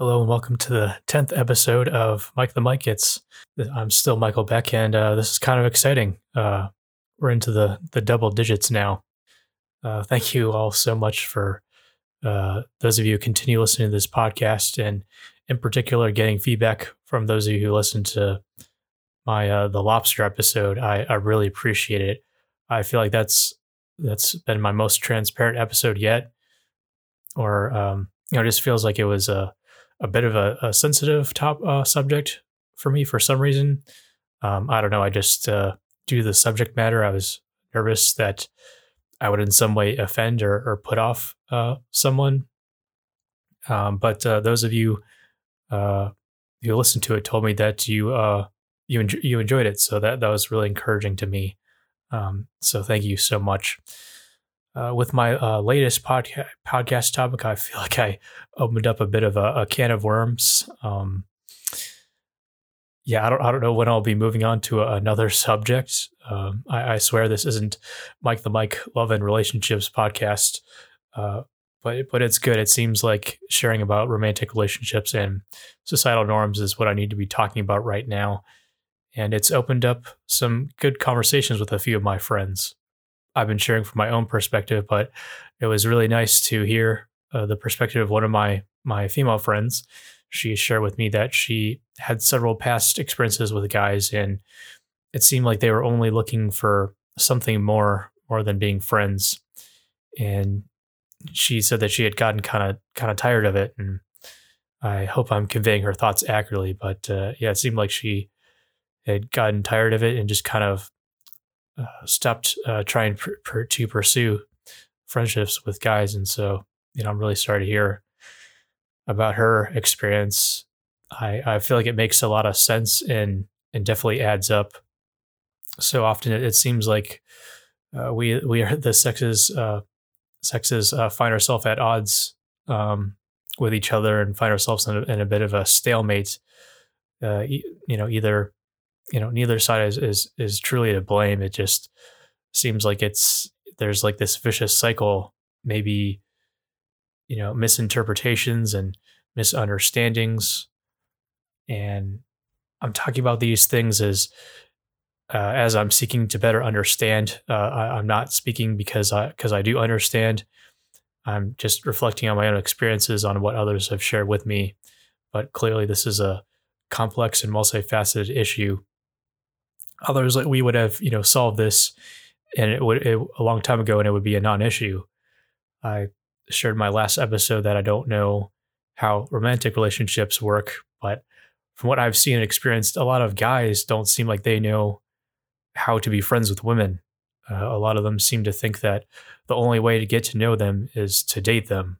Hello and welcome to the 10th episode of Mike the Mike Gets. I'm still Michael Beck and uh, this is kind of exciting. Uh, we're into the, the double digits now. Uh, thank you all so much for uh, those of you who continue listening to this podcast and in particular getting feedback from those of you who listen to my uh, the lobster episode. I, I really appreciate it. I feel like that's that's been my most transparent episode yet. Or um, you know, it just feels like it was a a bit of a, a sensitive top uh, subject for me for some reason. Um, I don't know. I just uh, to the subject matter, I was nervous that I would in some way offend or, or put off uh, someone. Um, but uh, those of you uh, who listened to it told me that you uh, you en- you enjoyed it, so that that was really encouraging to me. Um, so thank you so much. Uh, with my uh, latest podca- podcast topic, I feel like I opened up a bit of a, a can of worms. Um, yeah, I don't, I don't know when I'll be moving on to another subject. Um, I, I, swear this isn't Mike the Mike Love and Relationships podcast, uh, but but it's good. It seems like sharing about romantic relationships and societal norms is what I need to be talking about right now, and it's opened up some good conversations with a few of my friends. I've been sharing from my own perspective, but it was really nice to hear uh, the perspective of one of my my female friends. She shared with me that she had several past experiences with guys, and it seemed like they were only looking for something more more than being friends. And she said that she had gotten kind of kind of tired of it, and I hope I'm conveying her thoughts accurately. But uh, yeah, it seemed like she had gotten tired of it and just kind of uh, stopped uh, trying to pursue friendships with guys, and so you know I'm really sorry to hear about her experience. I I feel like it makes a lot of sense and and definitely adds up. So often it, it seems like uh, we we are the sexes uh, sexes uh, find ourselves at odds um, with each other and find ourselves in a, in a bit of a stalemate. Uh, you know, either you know neither side is is is truly to blame. It just seems like it's there's like this vicious cycle maybe you know misinterpretations and misunderstandings. And i'm talking about these things as uh, as i'm seeking to better understand uh, I, am not speaking because i because i do understand. I'm just reflecting on my own experiences on what others have shared with me. But clearly this is a complex and multifaceted issue others like we would have you know solved this and it would it, a long time ago and it would be a non-issue. I shared my last episode that i don't know how romantic relationships work but from what i've seen and experienced a lot of guys don't seem like they know how to be friends with women. Uh, a lot of them seem to think that the only way to get to know them is to date them.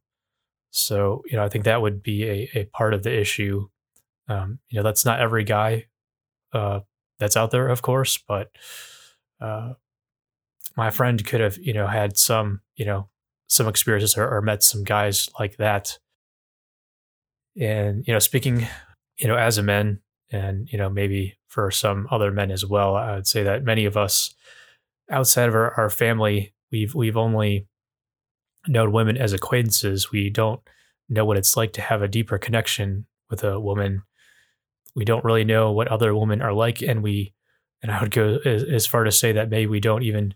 So you know i think that would be a, a part of the issue. Um, you know that's not every guy uh, that's out there, of course, but uh, my friend could have, you know, had some, you know, some experiences or, or met some guys like that. And, you know, speaking, you know, as a man and, you know, maybe for some other men as well, I would say that many of us outside of our, our family, we've, we've only known women as acquaintances. We don't know what it's like to have a deeper connection with a woman we don't really know what other women are like, and we, and I would go as, far to say that maybe we don't even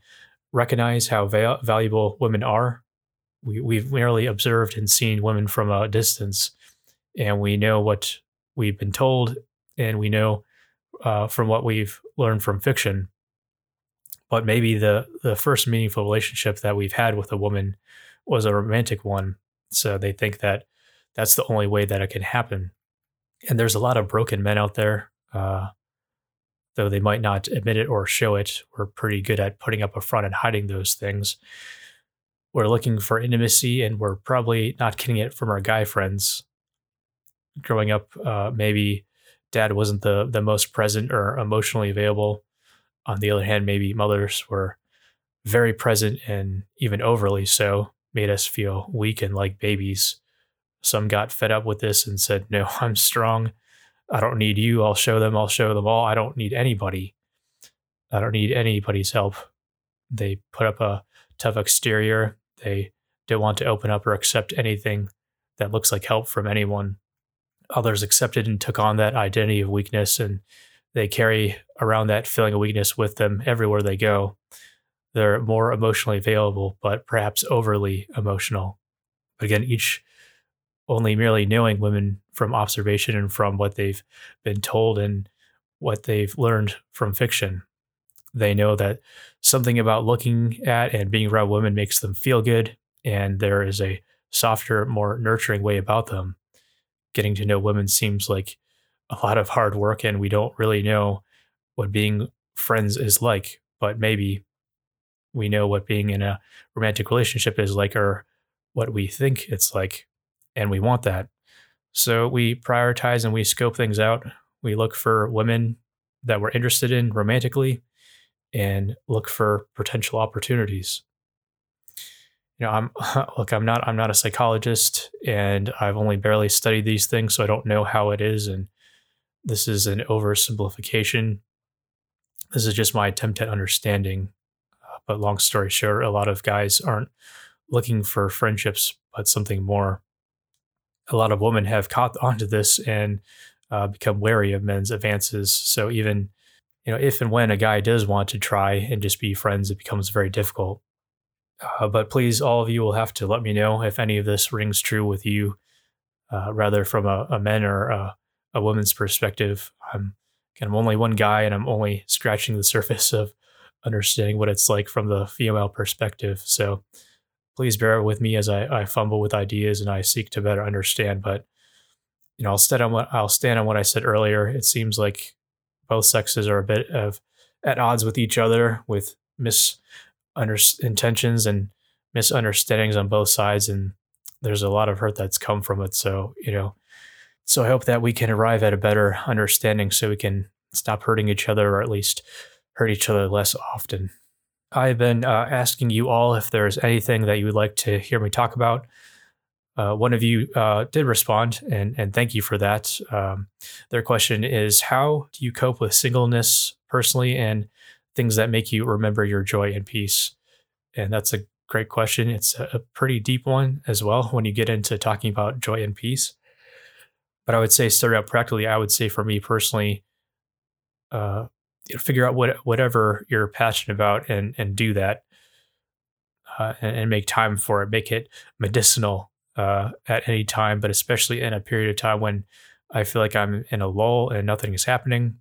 recognize how va- valuable women are. We we've merely observed and seen women from a distance, and we know what we've been told, and we know uh, from what we've learned from fiction. But maybe the the first meaningful relationship that we've had with a woman was a romantic one, so they think that that's the only way that it can happen and there's a lot of broken men out there, uh, though they might not admit it or show it. We're pretty good at putting up a front and hiding those things. We're looking for intimacy, and we're probably not getting it from our guy friends. Growing up, uh, maybe dad wasn't the the most present or emotionally available. On the other hand, maybe mothers were very present and even overly so, made us feel weak and like babies. Some got fed up with this and said, No, I'm strong. I don't need you. I'll show them. I'll show them all. I don't need anybody. I don't need anybody's help. They put up a tough exterior. They don't want to open up or accept anything that looks like help from anyone. others accepted and took on that identity of weakness and they carry around that feeling of weakness with them everywhere they go. They're more emotionally available, but perhaps overly emotional. But again, each only merely knowing women from observation and from what they've been told and what they've learned from fiction. They know that something about looking at and being around women makes them feel good, and there is a softer, more nurturing way about them. Getting to know women seems like a lot of hard work, and we don't really know what being friends is like, but maybe we know what being in a romantic relationship is like or what we think it's like and we want that. So we prioritize and we scope things out. We look for women that we're interested in romantically and look for potential opportunities. You know i'm look i'm not i'm not a psychologist and i've only barely studied these things so i don't know how it is and this is an oversimplification. This is just my attempt at understanding uh, but long story short, a lot of guys aren't looking for friendships, but something more. A lot of women have caught onto this and uh, become wary of men's advances. So even, you know, if and when a guy does want to try and just be friends, it becomes very difficult. Uh, but please, all of you will have to let me know if any of this rings true with you, uh, rather from a, a men or a, a woman's perspective. I'm, I'm only one guy, and I'm only scratching the surface of understanding what it's like from the female perspective. So please bear with me as I, I fumble with ideas and I seek to better understand. But you know, I'll stand on what I'll stand on what I said earlier. It seems like both sexes are a bit of at odds with each other, with misintentions and misunderstandings on both sides, and there's a lot of hurt that's come from it. So you know, so I hope that we can arrive at a better understanding, so we can stop hurting each other, or at least hurt each other less often. I've been uh, asking you all if there's anything that you would like to hear me talk about. Uh, one of you uh, did respond, and, and thank you for that. Um, their question is How do you cope with singleness personally and things that make you remember your joy and peace? And that's a great question. It's a pretty deep one as well when you get into talking about joy and peace. But I would say, start out practically, I would say for me personally, uh, figure out what whatever you're passionate about and and do that uh, and, and, make time for it. Make it medicinal uh, at any time but especially in a period of time when i feel like i'm in a lull and nothing is happening.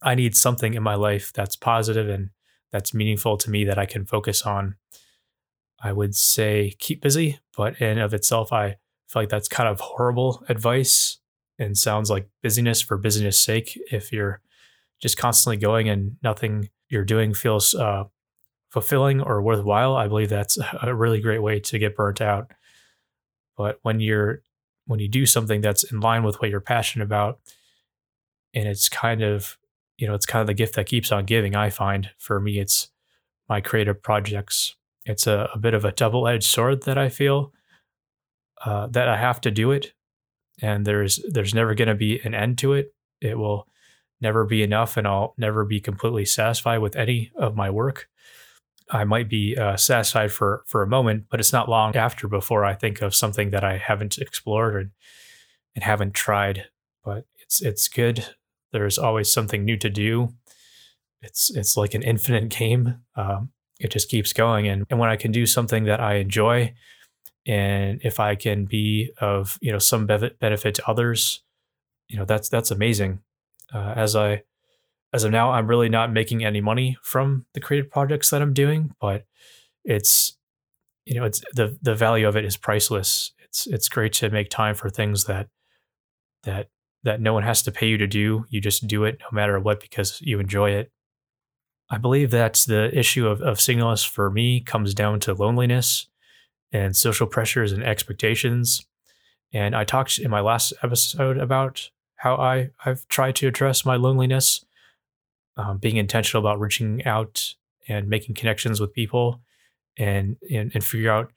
I need something in my life that's positive and that's meaningful to me that i can focus on. I would say keep busy but in of itself i feel like that's kind of horrible advice and sounds like busyness for busyness sake if you're just constantly going and nothing you're doing feels uh, fulfilling or worthwhile, I believe that's a really great way to get burnt out. But when you're when you do something that's in line with what you're passionate about, and it's kind of you know it's kind of the gift that keeps on giving. I find for me, it's my creative projects. It's a, a bit of a double edged sword that I feel uh, that I have to do it, and there's there's never going to be an end to it. It will never be enough and I'll never be completely satisfied with any of my work. I might be uh, satisfied for for a moment, but it's not long after before I think of something that I haven't explored and, and haven't tried. But it's it's good. There's always something new to do. It's it's like an infinite game. Um, it just keeps going, and and when I can do something that I enjoy, and if I can be of you know some benefit to others, you know that's that's amazing uh, as I as of now, I'm really not making any money from the creative projects that I'm doing, but it's you know it's the the value of it is priceless. It's it's great to make time for things that that that no one has to pay you to do. You just do it no matter what because you enjoy it. I believe that the issue of, of singleness for me comes down to loneliness and social pressures and expectations. And I talked in my last episode about how I, I've tried to address my loneliness, um, being intentional about reaching out and making connections with people and, and, and figure out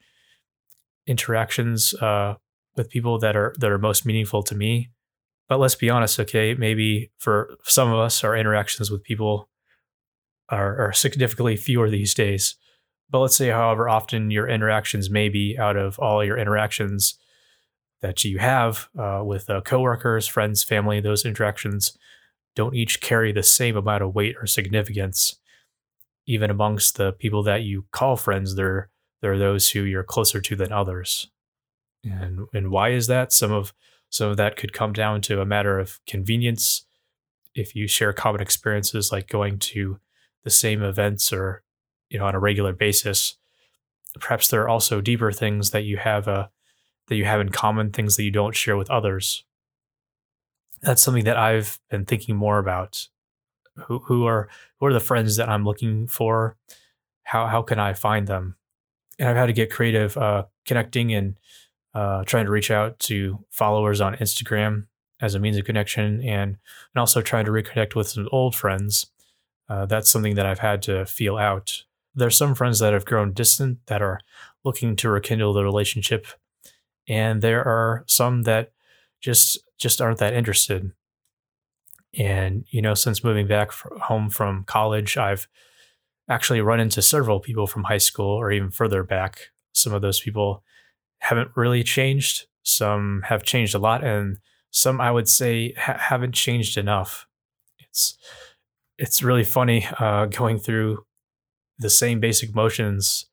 interactions uh, with people that are that are most meaningful to me. But let's be honest, okay, maybe for some of us, our interactions with people are, are significantly fewer these days. But let's say, however often your interactions may be out of all your interactions, that you have uh, with uh, coworkers, friends, family, those interactions don't each carry the same amount of weight or significance. Even amongst the people that you call friends, there there are those who you're closer to than others. And and why is that? Some of some of that could come down to a matter of convenience. If you share common experiences like going to the same events or you know on a regular basis, perhaps there are also deeper things that you have uh, that you have in common, things that you don't share with others. That's something that I've been thinking more about. Who who are who are the friends that I'm looking for? How how can I find them? And I've had to get creative, uh, connecting and uh, trying to reach out to followers on Instagram as a means of connection, and and also trying to reconnect with some old friends. Uh, that's something that I've had to feel out there's some friends that have grown distant that are looking to rekindle the relationship and there are some that just just aren't that interested. And you know since moving back home from college i've actually run into several people from high school or even further back. Some of those people haven't really changed. Some have changed a lot and some i would say ha- haven't changed enough. It's it's really funny uh, going through the same basic motions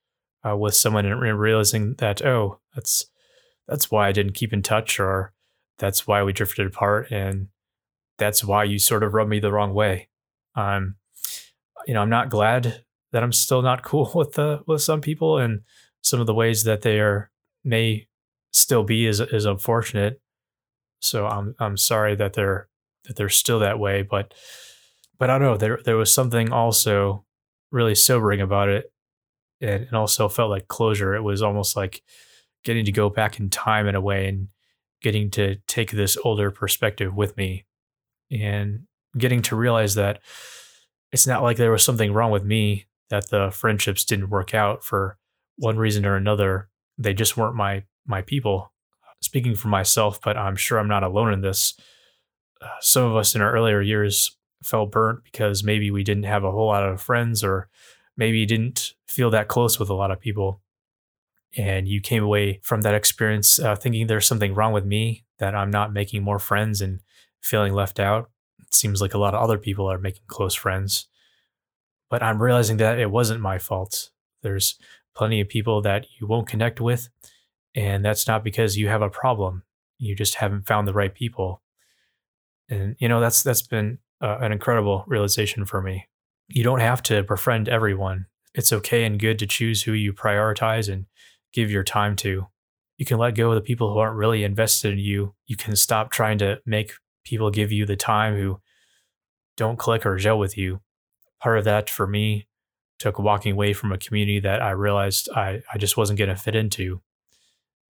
uh, with someone and realizing that oh that's that's why I didn't keep in touch or that's why we drifted apart and that's why you sort of rubbed me the wrong way. Um, you know, I'm not glad that I'm still not cool with the with some people and some of the ways that they are may still be is is unfortunate. So I'm I'm sorry that they're that they're still that way, but but I don't know. There there was something also really sobering about it and, and also felt like closure. It was almost like getting to go back in time in a way and getting to take this older perspective with me and getting to realize that it's not like there was something wrong with me that the friendships didn't work out for one reason or another. They just weren't my my people. Speaking for myself, but I'm sure I'm not alone in this. Uh, some of us in our earlier years felt burnt because maybe we didn't have a whole lot of friends or maybe didn't feel that close with a lot of people and you came away from that experience uh, thinking there's something wrong with me that i'm not making more friends and feeling left out. It seems like a lot of other people are making close friends. But i'm realizing that it wasn't my fault. There's plenty of people that you won't connect with and that's not because you have a problem. You just haven't found the right people. And you know that's that's been uh, an incredible realization for me. You don't have to befriend everyone. It's okay and good to choose who you prioritize and give your time to. You can let go of the people who aren't really invested in you. You can stop trying to make people give you the time who don't click or gel with you. Part of that for me took walking away from a community that I realized I, I just wasn't going to fit into.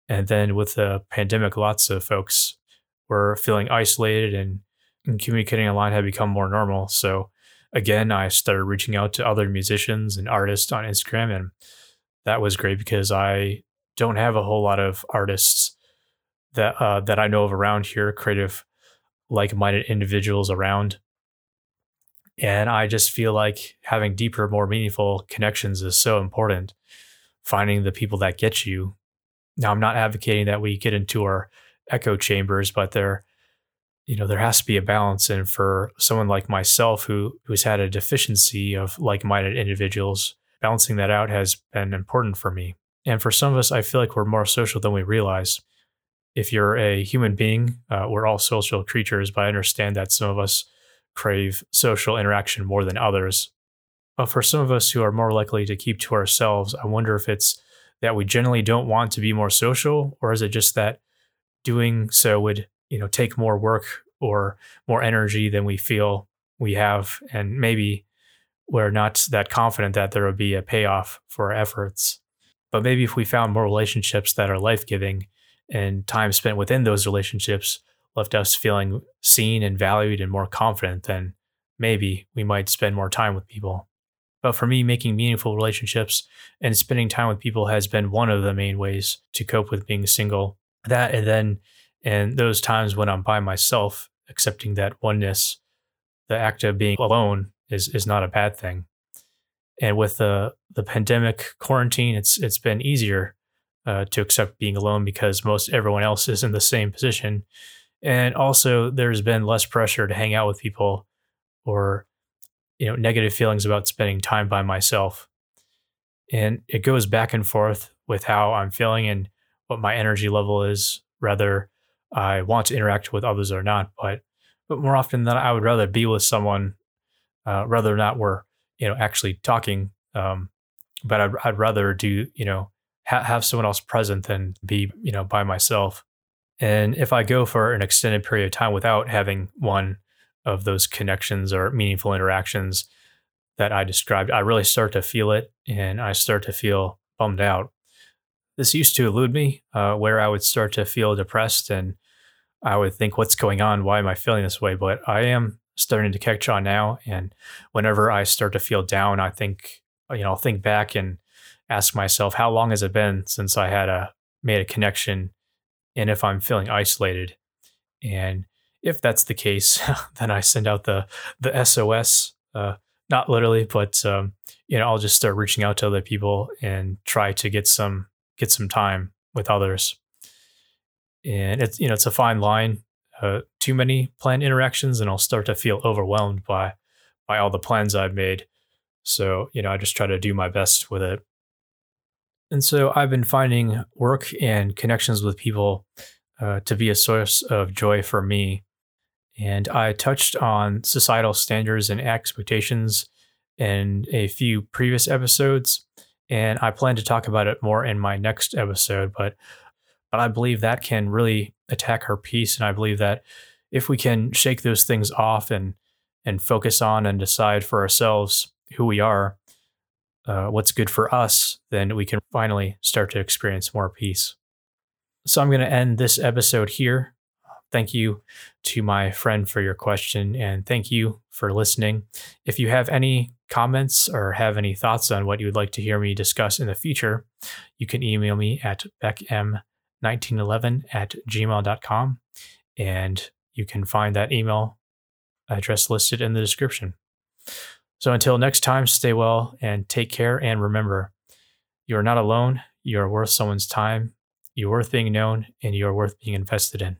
And then with the pandemic, lots of folks were feeling isolated and and communicating online had become more normal. So again, I started reaching out to other musicians and artists on Instagram, and that was great because I don't have a whole lot of artists that uh, that I know of around here, creative, like-minded individuals around. And I just feel like having deeper, more meaningful connections is so important. Finding the people that get you. Now, I'm not advocating that we get into our echo chambers, but there you know there has to be a balance and for someone like myself who who's had a deficiency of like-minded individuals balancing that out has been important for me. And for some of us i feel like we're more social than we realize. If you're a human being uh, we're all social creatures but i understand that some of us crave social interaction more than others. But for some of us who are more likely to keep to ourselves i wonder if it's that we generally don't want to be more social or is it just that doing so would you know take more work or more energy than we feel we have? And maybe we're not that confident that there would be a payoff for our efforts. But maybe if we found more relationships that are life-giving and time spent within those relationships left us feeling seen and valued and more confident then maybe we might spend more time with people. But for me making meaningful relationships and spending time with people has been one of the main ways to cope with being single. That and then and those times when I'm by myself, accepting that oneness, the act of being alone is is not a bad thing. And with the the pandemic quarantine, it's it's been easier uh, to accept being alone because most everyone else is in the same position. And also, there's been less pressure to hang out with people or you know negative feelings about spending time by myself. And it goes back and forth with how I'm feeling and what my energy level is, whether I want to interact with others or not. But but more often than I would rather be with someone, uh, rather not we're you know actually talking. Um, but I'd, I'd rather do you know ha- have someone else present than be you know by myself. And if I go for an extended period of time without having one of those connections or meaningful interactions that I described, I really start to feel it, and I start to feel bummed out. This used to elude me, uh, where I would start to feel depressed and I would think, what's going on? Why am I feeling this way? But I am starting to catch on now. And whenever I start to feel down, I think, you know, I'll think back and ask myself, how long has it been since I had a made a connection? And if I'm feeling isolated, and if that's the case, then I send out the the SOS. Uh, not literally, but um, you know, I'll just start reaching out to other people and try to get some get some time with others. And it's you know it's a fine line. Uh, too many plan interactions, and I'll start to feel overwhelmed by by all the plans I've made. So you know I just try to do my best with it. And so I've been finding work and connections with people uh, to be a source of joy for me. And I touched on societal standards and expectations in a few previous episodes and I plan to talk about it more in my next episode. But but I believe that can really attack her peace, and I believe that if we can shake those things off and and focus on and decide for ourselves who we are, uh, what's good for us, then we can finally start to experience more peace. So I'm going to end this episode here. Thank you to my friend for your question, and thank you for listening. If you have any comments or have any thoughts on what you would like to hear me discuss in the future, you can email me at beckm1911 at gmail.com, and you can find that email address listed in the description. So until next time, stay well and take care. And remember, you are not alone. You are worth someone's time. You're worth being known, and you are worth being invested in.